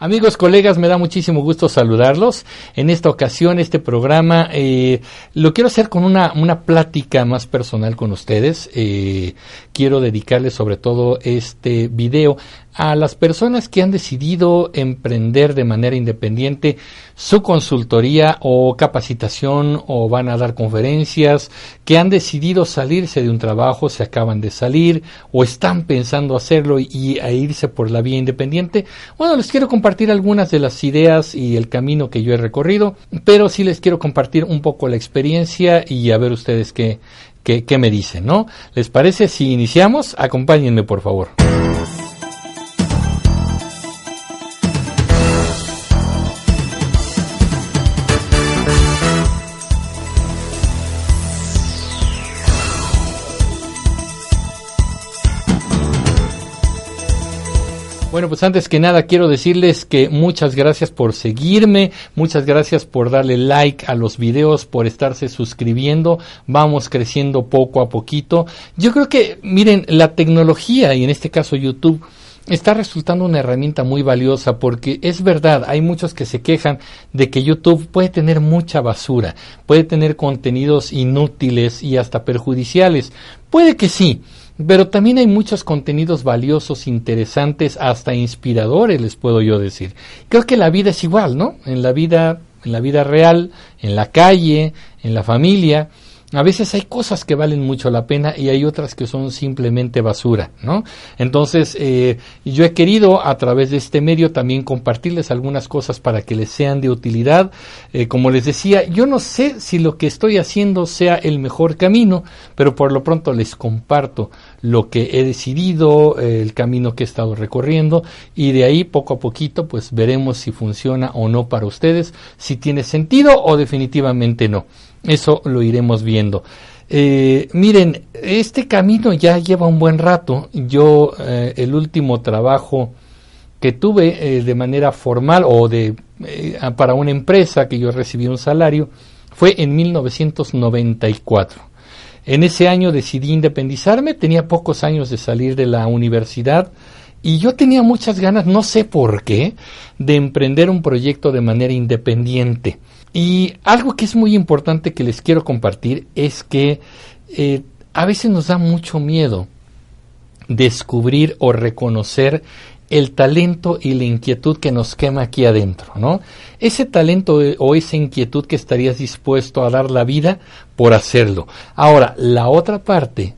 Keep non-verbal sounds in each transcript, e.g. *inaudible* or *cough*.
Amigos, colegas, me da muchísimo gusto saludarlos. En esta ocasión, este programa eh, lo quiero hacer con una, una plática más personal con ustedes. Eh, quiero dedicarles sobre todo este video a las personas que han decidido emprender de manera independiente su consultoría o capacitación o van a dar conferencias, que han decidido salirse de un trabajo, se acaban de salir o están pensando hacerlo y, a irse por la vía independiente. Bueno, les quiero compartir algunas de las ideas y el camino que yo he recorrido, pero sí les quiero compartir un poco la experiencia y a ver ustedes qué, qué, qué me dicen, ¿no? ¿Les parece si iniciamos? Acompáñenme, por favor. Bueno, pues antes que nada quiero decirles que muchas gracias por seguirme, muchas gracias por darle like a los videos, por estarse suscribiendo, vamos creciendo poco a poquito. Yo creo que, miren, la tecnología y en este caso YouTube está resultando una herramienta muy valiosa porque es verdad, hay muchos que se quejan de que YouTube puede tener mucha basura, puede tener contenidos inútiles y hasta perjudiciales. Puede que sí, pero también hay muchos contenidos valiosos, interesantes, hasta inspiradores, les puedo yo decir. Creo que la vida es igual, ¿no? En la vida, en la vida real, en la calle, en la familia, a veces hay cosas que valen mucho la pena y hay otras que son simplemente basura, ¿no? Entonces, eh, yo he querido a través de este medio también compartirles algunas cosas para que les sean de utilidad. Eh, como les decía, yo no sé si lo que estoy haciendo sea el mejor camino, pero por lo pronto les comparto lo que he decidido, eh, el camino que he estado recorriendo y de ahí poco a poquito pues veremos si funciona o no para ustedes, si tiene sentido o definitivamente no. Eso lo iremos viendo. Eh, miren, este camino ya lleva un buen rato. Yo, eh, el último trabajo que tuve eh, de manera formal o de para una empresa que yo recibí un salario fue en 1994. En ese año decidí independizarme, tenía pocos años de salir de la universidad y yo tenía muchas ganas, no sé por qué, de emprender un proyecto de manera independiente. Y algo que es muy importante que les quiero compartir es que eh, a veces nos da mucho miedo descubrir o reconocer el talento y la inquietud que nos quema aquí adentro, ¿no? Ese talento o esa inquietud que estarías dispuesto a dar la vida por hacerlo. Ahora, la otra parte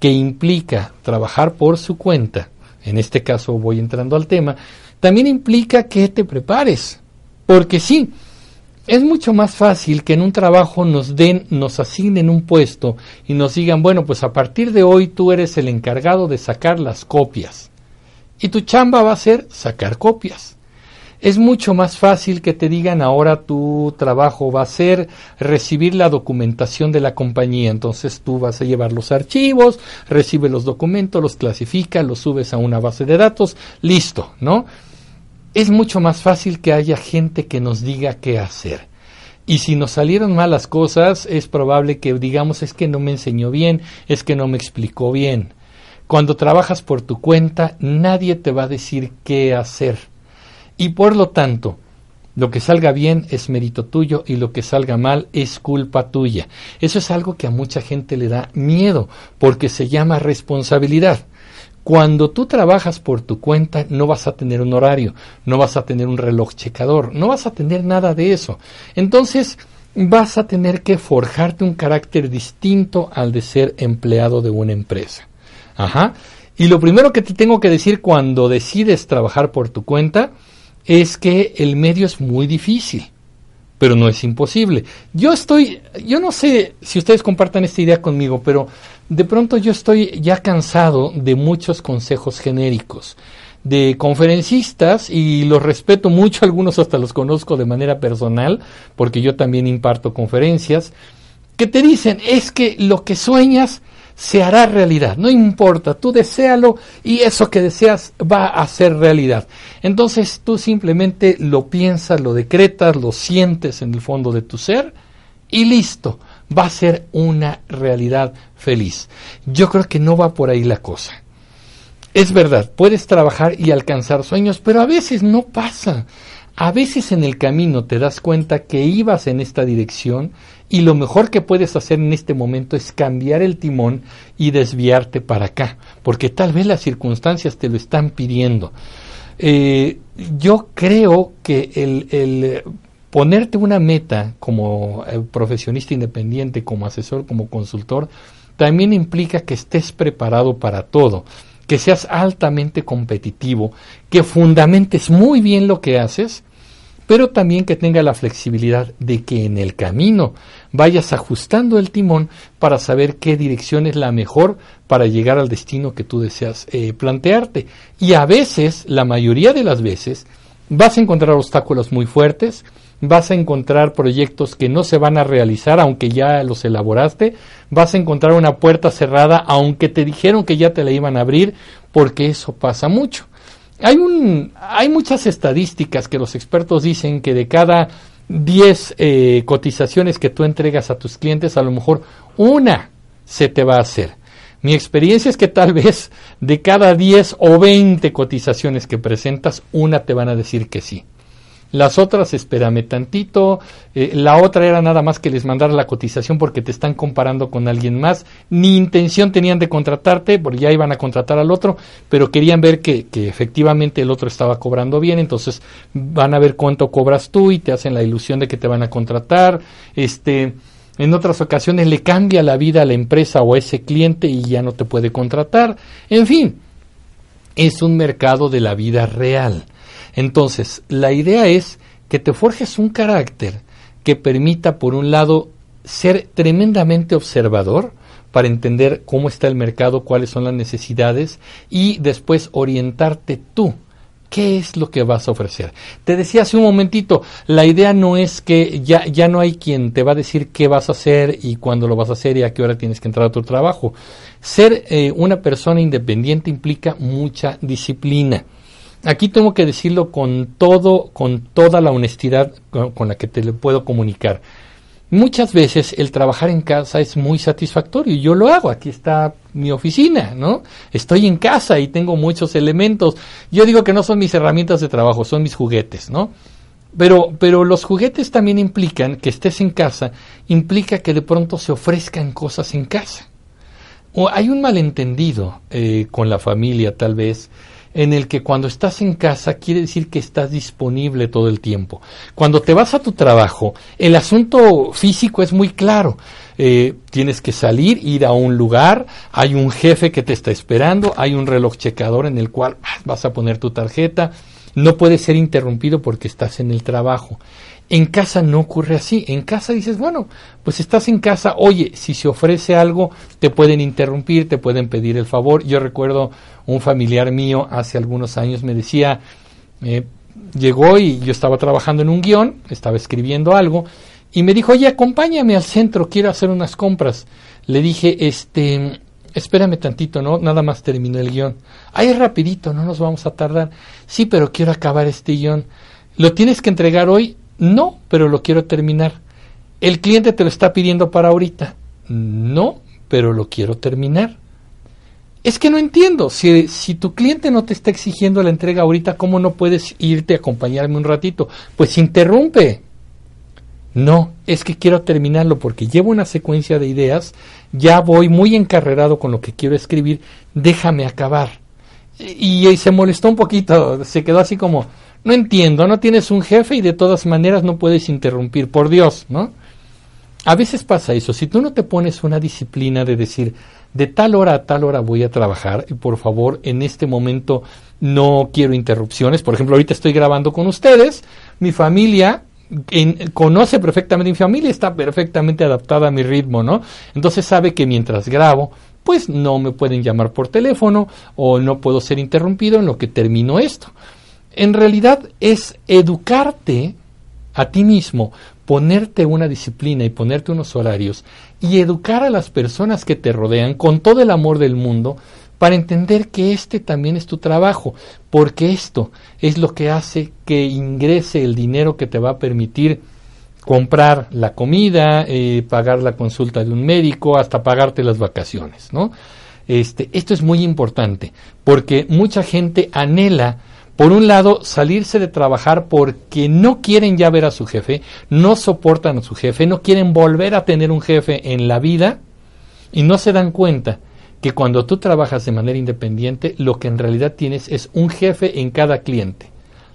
que implica trabajar por su cuenta, en este caso voy entrando al tema, también implica que te prepares, porque sí, es mucho más fácil que en un trabajo nos den, nos asignen un puesto y nos digan, bueno, pues a partir de hoy tú eres el encargado de sacar las copias. Y tu chamba va a ser sacar copias. Es mucho más fácil que te digan ahora tu trabajo va a ser recibir la documentación de la compañía. Entonces tú vas a llevar los archivos, recibe los documentos, los clasifica, los subes a una base de datos, listo, ¿no? Es mucho más fácil que haya gente que nos diga qué hacer. Y si nos salieron malas cosas, es probable que digamos es que no me enseñó bien, es que no me explicó bien. Cuando trabajas por tu cuenta, nadie te va a decir qué hacer. Y por lo tanto, lo que salga bien es mérito tuyo y lo que salga mal es culpa tuya. Eso es algo que a mucha gente le da miedo porque se llama responsabilidad. Cuando tú trabajas por tu cuenta no vas a tener un horario, no vas a tener un reloj checador, no vas a tener nada de eso. Entonces vas a tener que forjarte un carácter distinto al de ser empleado de una empresa. Ajá. Y lo primero que te tengo que decir cuando decides trabajar por tu cuenta es que el medio es muy difícil, pero no es imposible. Yo estoy, yo no sé si ustedes compartan esta idea conmigo, pero de pronto yo estoy ya cansado de muchos consejos genéricos de conferencistas y los respeto mucho, *laughs* algunos hasta los conozco de manera personal, porque yo también imparto conferencias, que te dicen es que lo que sueñas se hará realidad, no importa, tú deséalo y eso que deseas va a ser realidad. Entonces tú simplemente lo piensas, lo decretas, lo sientes en el fondo de tu ser y listo va a ser una realidad feliz. Yo creo que no va por ahí la cosa. es verdad, puedes trabajar y alcanzar sueños, pero a veces no pasa. A veces en el camino te das cuenta que ibas en esta dirección y lo mejor que puedes hacer en este momento es cambiar el timón y desviarte para acá, porque tal vez las circunstancias te lo están pidiendo. Eh, yo creo que el, ponerte una meta como eh, profesionista independiente, como asesor, como consultor, también implica que estés preparado para todo, que seas altamente competitivo, que fundamentes muy bien lo que haces pero también que tenga la flexibilidad de que en el camino vayas ajustando el timón para saber qué dirección es la mejor para llegar al destino que tú deseas eh, plantearte. Y a veces, la mayoría de las veces, vas a encontrar obstáculos muy fuertes, vas a encontrar proyectos que no se van a realizar aunque ya los elaboraste, vas a encontrar una puerta cerrada aunque te dijeron que ya te la iban a abrir, porque eso pasa mucho. Hay, un, hay muchas estadísticas que los expertos dicen que de cada 10 eh, cotizaciones que tú entregas a tus clientes, a lo mejor una se te va a hacer. Mi experiencia es que tal *laughs* vez de cada 10 o 20 cotizaciones que presentas, una te van a decir que sí. Las otras, espérame tantito. Eh, la otra era nada más que les mandara la cotización porque te están comparando con alguien más. Ni intención tenían de contratarte, porque ya iban a contratar al otro, pero querían ver que, que efectivamente el otro estaba cobrando bien. Entonces van a ver cuánto cobras tú y te hacen la ilusión de que te van a contratar. Este. En otras ocasiones le cambia la vida a la empresa o a ese cliente y ya no te puede contratar. En fin, es un mercado de la vida real. Entonces, la idea es que te forjes un carácter que permita, por un lado, ser tremendamente observador para entender cómo está el mercado, cuáles son las necesidades y después orientarte tú. ¿Qué es lo que vas a ofrecer? Te decía hace un momentito, la idea no es que ya, ya no hay quien te va a decir qué vas a hacer y cuándo lo vas a hacer y a qué hora tienes que entrar a tu trabajo. Ser eh, una persona independiente implica mucha disciplina aquí tengo que decirlo con todo, con toda la honestidad con, la que te puedo comunicar. Muchas veces el trabajar en casa es muy satisfactorio y yo lo hago. Aquí está mi oficina, ¿no? Estoy en casa y tengo muchos elementos. Yo digo que no son mis herramientas de trabajo, son mis juguetes, ¿no? Pero, pero los juguetes también implican que estés en casa, implica que de pronto se ofrezcan cosas en casa. O hay un malentendido eh, con la familia, tal vez, en el que cuando estás en casa quiere decir que estás disponible todo el tiempo. Cuando te vas a tu trabajo, el asunto físico es muy claro. Eh, tienes que salir, ir a un lugar, hay un jefe que te está esperando, hay un reloj checador en el cual vas a poner tu tarjeta, no puedes ser interrumpido porque estás en el trabajo. En casa no ocurre así. En casa dices, bueno, pues estás en casa, oye, si se ofrece algo, te pueden interrumpir, te pueden pedir el favor. Yo recuerdo un familiar mío hace algunos años me decía, eh, llegó y yo estaba trabajando en un guion, estaba escribiendo algo, y me dijo, oye, acompáñame al centro, quiero hacer unas compras. Le dije, este, espérame tantito, ¿no? Nada más terminó el guion. Ay, rapidito, no nos vamos a tardar. Sí, pero quiero acabar este guion. ¿Lo tienes que entregar hoy? No, pero lo quiero terminar. El cliente te lo está pidiendo para ahorita. No, pero lo quiero terminar. Es que no entiendo. Si, si tu cliente no te está exigiendo la entrega ahorita, ¿cómo no puedes irte a acompañarme un ratito? Pues interrumpe. No, es que quiero terminarlo porque llevo una secuencia de ideas, ya voy muy encarrerado con lo que quiero escribir, déjame acabar. y se molestó un poquito, se quedó así como, no entiendo, no tienes un jefe y de todas maneras no puedes interrumpir, por Dios, ¿no? A veces pasa eso, si tú no te pones una disciplina de decir, de tal hora a tal hora voy a trabajar y por favor en este momento no quiero interrupciones, por ejemplo ahorita estoy grabando con ustedes, mi familia conoce perfectamente mi familia, está perfectamente adaptada a mi ritmo, ¿no? Entonces sabe que mientras grabo, pues no me pueden llamar por teléfono o no puedo ser interrumpido en lo que termino esto en realidad es educarte a ti mismo, ponerte una disciplina y ponerte unos horarios y educar a las personas que te rodean con todo el amor del mundo para entender que este también es tu trabajo, porque esto es lo que hace que ingrese el dinero que te va a permitir comprar la comida, eh, pagar la consulta de un médico, hasta pagarte las vacaciones, ¿no? Este, esto es muy importante porque mucha gente anhela por un lado, salirse de trabajar porque no quieren ya ver a su jefe, no soportan a su jefe, no quieren volver a tener un jefe en la vida y no se dan cuenta que cuando tú trabajas de manera independiente, lo que en realidad tienes es un jefe en cada cliente.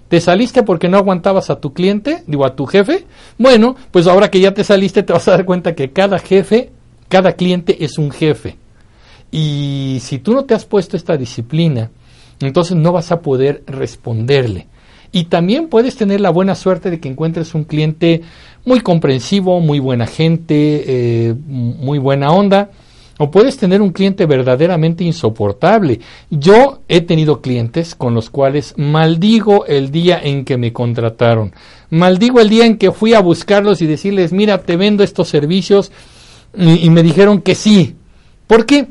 ¿Te saliste porque no aguantabas a tu cliente, digo a tu jefe? Bueno, pues ahora que ya te saliste te vas a dar cuenta que cada jefe, cada cliente es un jefe. Y si tú no te has puesto esta disciplina, entonces no vas a poder responderle. Y también puedes tener la buena suerte de que encuentres un cliente muy comprensivo, muy buena gente, eh, muy buena onda, o puedes tener un cliente verdaderamente insoportable. Yo he tenido clientes con los cuales maldigo el día en que me contrataron. Maldigo el día en que fui a buscarlos y decirles, mira, te vendo estos servicios y, y me dijeron que sí. ¿Por qué?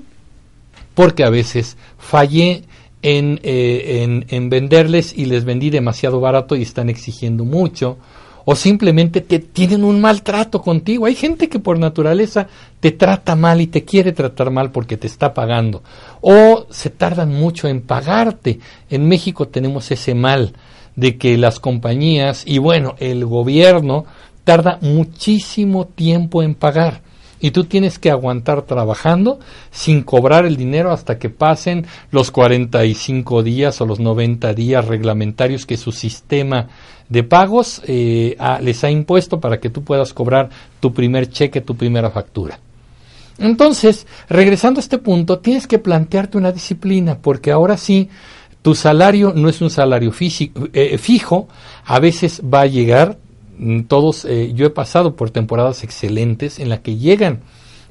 Porque a veces fallé eh, en, en, venderles y les vendí demasiado barato y están exigiendo mucho, o simplemente te tienen un maltrato contigo. Hay gente que por naturaleza te trata mal y te quiere tratar mal porque te está pagando, o se tardan mucho en pagarte. En México tenemos ese mal de que las compañías y bueno, el gobierno tarda muchísimo tiempo en pagar y tú tienes que aguantar trabajando sin cobrar el dinero hasta que pasen los 45 días o los 90 días reglamentarios que su sistema de pagos eh, les ha impuesto para que tú puedas cobrar tu primer cheque, tu primera factura. Entonces, regresando a este punto, tienes que plantearte una disciplina, porque ahora sí, tu salario no es un salario eh, fijo, a veces va a llegar, todos, eh, yo he pasado por temporadas excelentes en las que llegan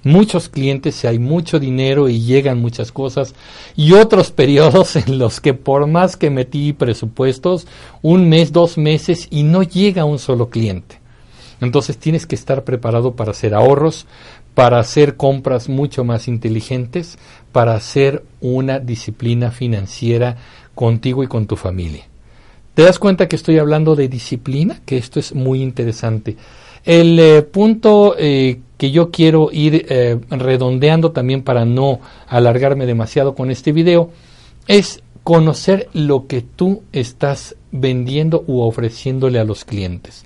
muchos clientes, hay mucho dinero y llegan muchas cosas, y otros *laughs* periodos en los que por más que metí presupuestos, un mes, dos meses y no llega un solo cliente. Entonces tienes que estar preparado para hacer ahorros, para hacer compras mucho más inteligentes, para hacer una disciplina financiera contigo y con tu familia. ¿Te das cuenta que estoy hablando de disciplina? Que esto es muy interesante. El eh, punto eh, que yo quiero ir eh, redondeando también para no alargarme demasiado con este video es conocer lo que tú estás vendiendo u ofreciéndole a los clientes.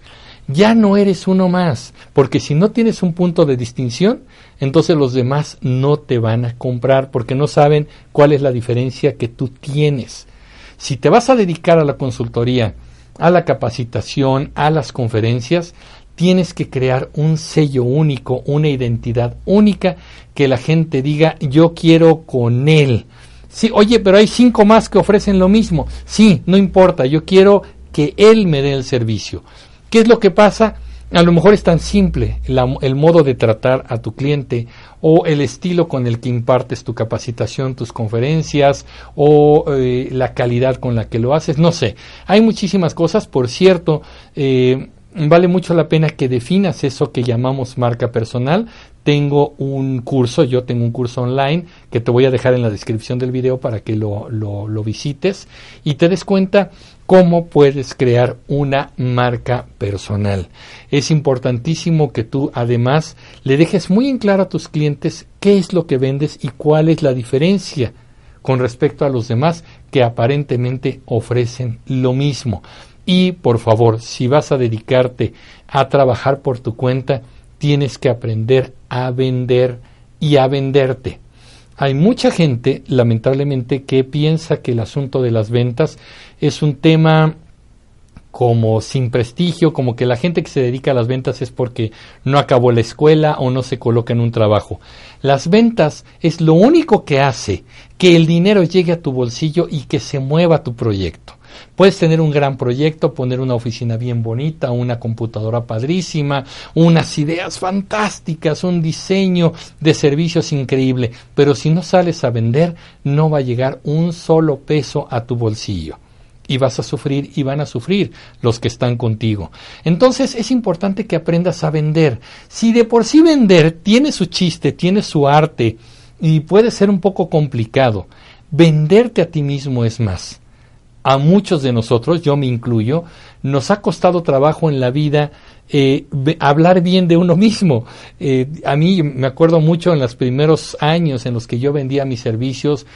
Ya no eres uno más, porque si no tienes un punto de distinción, entonces los demás no te van a comprar porque no saben cuál es la diferencia que tú tienes. Si te vas a dedicar a la consultoría, a la capacitación, a las conferencias, tienes que crear un sello único, una identidad única que la gente diga yo quiero con él. Sí, oye, pero hay cinco más que ofrecen lo mismo. Sí, no importa, yo quiero que él me dé el servicio. ¿Qué es lo que pasa? A lo mejor es tan simple el modo de tratar a tu cliente o el estilo con el que impartes tu capacitación, tus conferencias o eh, la calidad con la que lo haces, no sé. Hay muchísimas cosas, por cierto, eh, vale mucho la pena que definas eso que llamamos marca personal. Tengo un curso, yo tengo un curso online que te voy a dejar en la descripción del video para que lo, lo, lo visites y te des cuenta cómo puedes crear una marca personal. Es importantísimo que tú además le dejes muy en claro a tus clientes qué es lo que vendes y cuál es la diferencia con respecto a los demás que aparentemente ofrecen lo mismo. Y por favor, si vas a dedicarte a trabajar por tu cuenta, tienes que aprender a vender y a venderte. Hay mucha gente, lamentablemente, que piensa que el asunto de las ventas es un tema como sin prestigio, como que la gente que se dedica a las ventas es porque no acabó la escuela o no se coloca en un trabajo. Las ventas es lo único que hace que el dinero llegue a tu bolsillo y que se mueva tu proyecto. Puedes tener un gran proyecto, poner una oficina bien bonita, una computadora padrísima, unas ideas fantásticas, un diseño de servicios increíble, pero si no sales a vender, no va a llegar un solo peso a tu bolsillo y vas a sufrir y van a sufrir los que están contigo. Entonces es importante que aprendas a vender. Si de por sí vender tiene su chiste, tiene su arte y puede ser un poco complicado, venderte a ti mismo es más a muchos de nosotros, yo me incluyo, nos ha costado trabajo en la vida eh, hablar bien de uno *laughs* mismo. Eh, a mí me acuerdo mucho en los primeros años en los que yo vendía mis servicios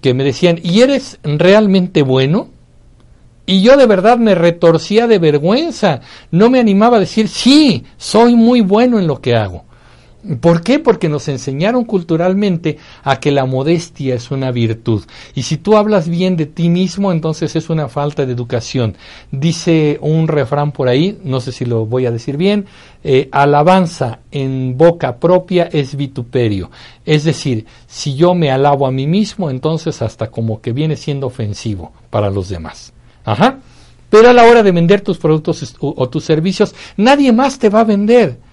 que me decían, ¿y eres realmente bueno? Y yo de verdad me retorcía de vergüenza. No me animaba a decir, sí, soy muy bueno en lo que hago. ¿Por qué? Porque nos enseñaron culturalmente a que la modestia es una virtud. Y si tú hablas bien de ti mismo, entonces es una falta de educación. Dice un refrán por ahí, no sé si lo voy a decir bien, eh, alabanza en boca propia es vituperio. Es decir, si yo me alabo a mí mismo, entonces hasta como que viene siendo ofensivo para los demás. Ajá. Pero a la hora de vender tus productos o tus servicios, nadie más te va a vender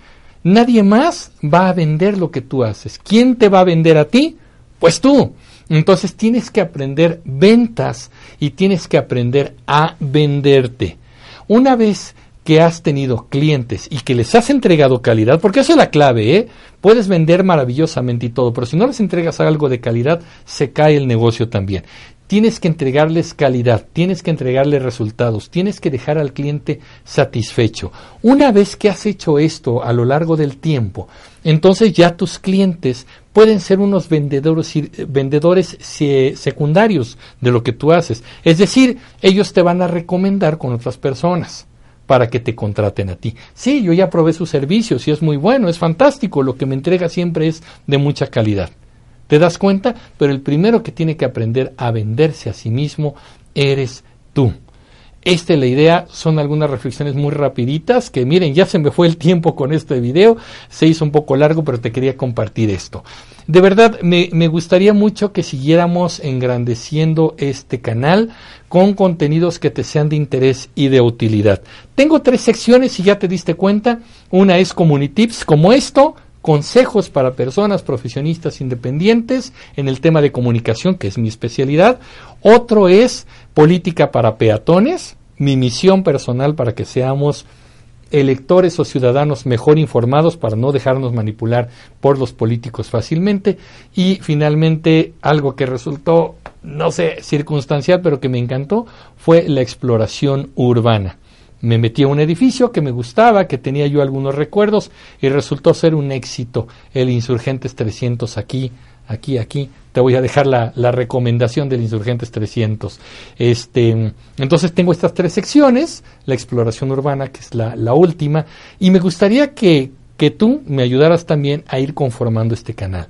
Nadie más va a vender lo que tú haces. ¿Quién te va a vender a ti? Pues tú. Entonces tienes que aprender ventas y tienes que aprender a venderte. Una vez que has tenido clientes y que les has entregado calidad, porque eso es la clave, ¿eh? Puedes vender maravillosamente y todo, pero si no les entregas algo de calidad, se cae el negocio también tienes que entregarles calidad, tienes que entregarles resultados, tienes que dejar al cliente satisfecho. Una vez que has hecho esto a lo largo del tiempo, entonces ya tus clientes pueden ser unos vendedores, vendedores secundarios de lo que tú haces. Es decir, ellos te van a recomendar con otras personas para que te contraten a ti. Sí, yo ya probé sus servicios y es muy bueno, es fantástico, lo que me entrega siempre es de mucha calidad. ¿Te das cuenta? Pero el primero que tiene que aprender a venderse a sí mismo eres tú. Esta es la idea, son algunas reflexiones muy rapiditas que miren, ya se me fue el tiempo con este video, se hizo un poco largo, pero te quería compartir esto. De verdad, me, me gustaría mucho que siguiéramos engrandeciendo este canal con contenidos que te sean de interés y de utilidad. Tengo tres secciones, si ya te diste cuenta. Una es Community Tips, como esto, consejos para personas profesionistas independientes en el tema de comunicación, que es mi especialidad. Otro es política para peatones, mi misión personal para que seamos electores o ciudadanos mejor informados para no dejarnos manipular por los políticos fácilmente. Y finalmente, algo que resultó, no sé, circunstancial, pero que me encantó, fue la exploración urbana me metí a un edificio que me gustaba, que tenía yo algunos recuerdos y resultó ser un éxito. El Insurgentes 300 aquí, aquí, aquí. Te voy a dejar la, la recomendación del Insurgentes 300. Este, entonces tengo estas tres secciones, la exploración urbana, que es la, la última, y me gustaría que, que tú me ayudaras también a ir conformando este canal.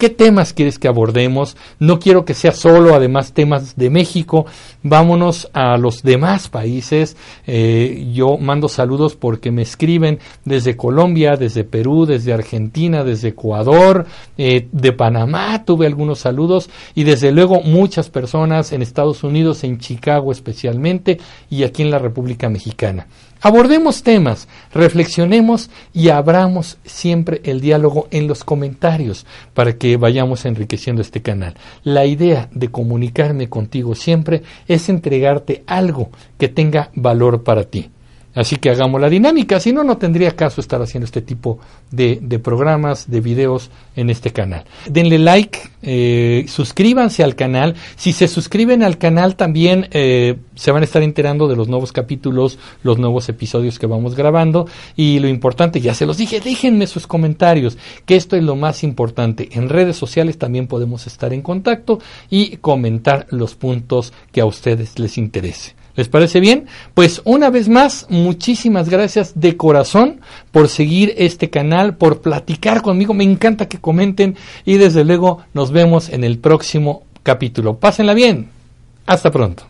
¿Qué temas quieres que abordemos? No quiero que sea solo, además, temas de México. Vámonos a los demás países. Eh, yo mando saludos porque me escriben desde Colombia, desde Perú, desde Argentina, desde Ecuador, eh, de Panamá. Tuve algunos saludos y desde luego muchas personas en Estados Unidos, en Chicago especialmente y aquí en la República Mexicana. Abordemos temas, reflexionemos y abramos siempre el diálogo en los comentarios para que vayamos enriqueciendo este canal. La idea de comunicarme contigo siempre es entregarte algo que tenga valor para ti. Así que hagamos la dinámica, si no, no tendría caso estar haciendo este tipo de, programas, de videos en este canal. Denle like, eh, suscríbanse al canal. Si se suscriben al canal también eh, se van a estar enterando de los nuevos capítulos, los nuevos episodios que vamos grabando. Y lo importante, ya se los dije, déjenme sus comentarios, que esto es lo más importante. En redes sociales también podemos estar en contacto y comentar los puntos que a ustedes les interese. ¿Les parece bien? Pues una vez más, muchísimas gracias de corazón por seguir este canal, por platicar conmigo. Me encanta que comenten y desde luego nos vemos en el próximo capítulo. Pásenla bien. Hasta pronto.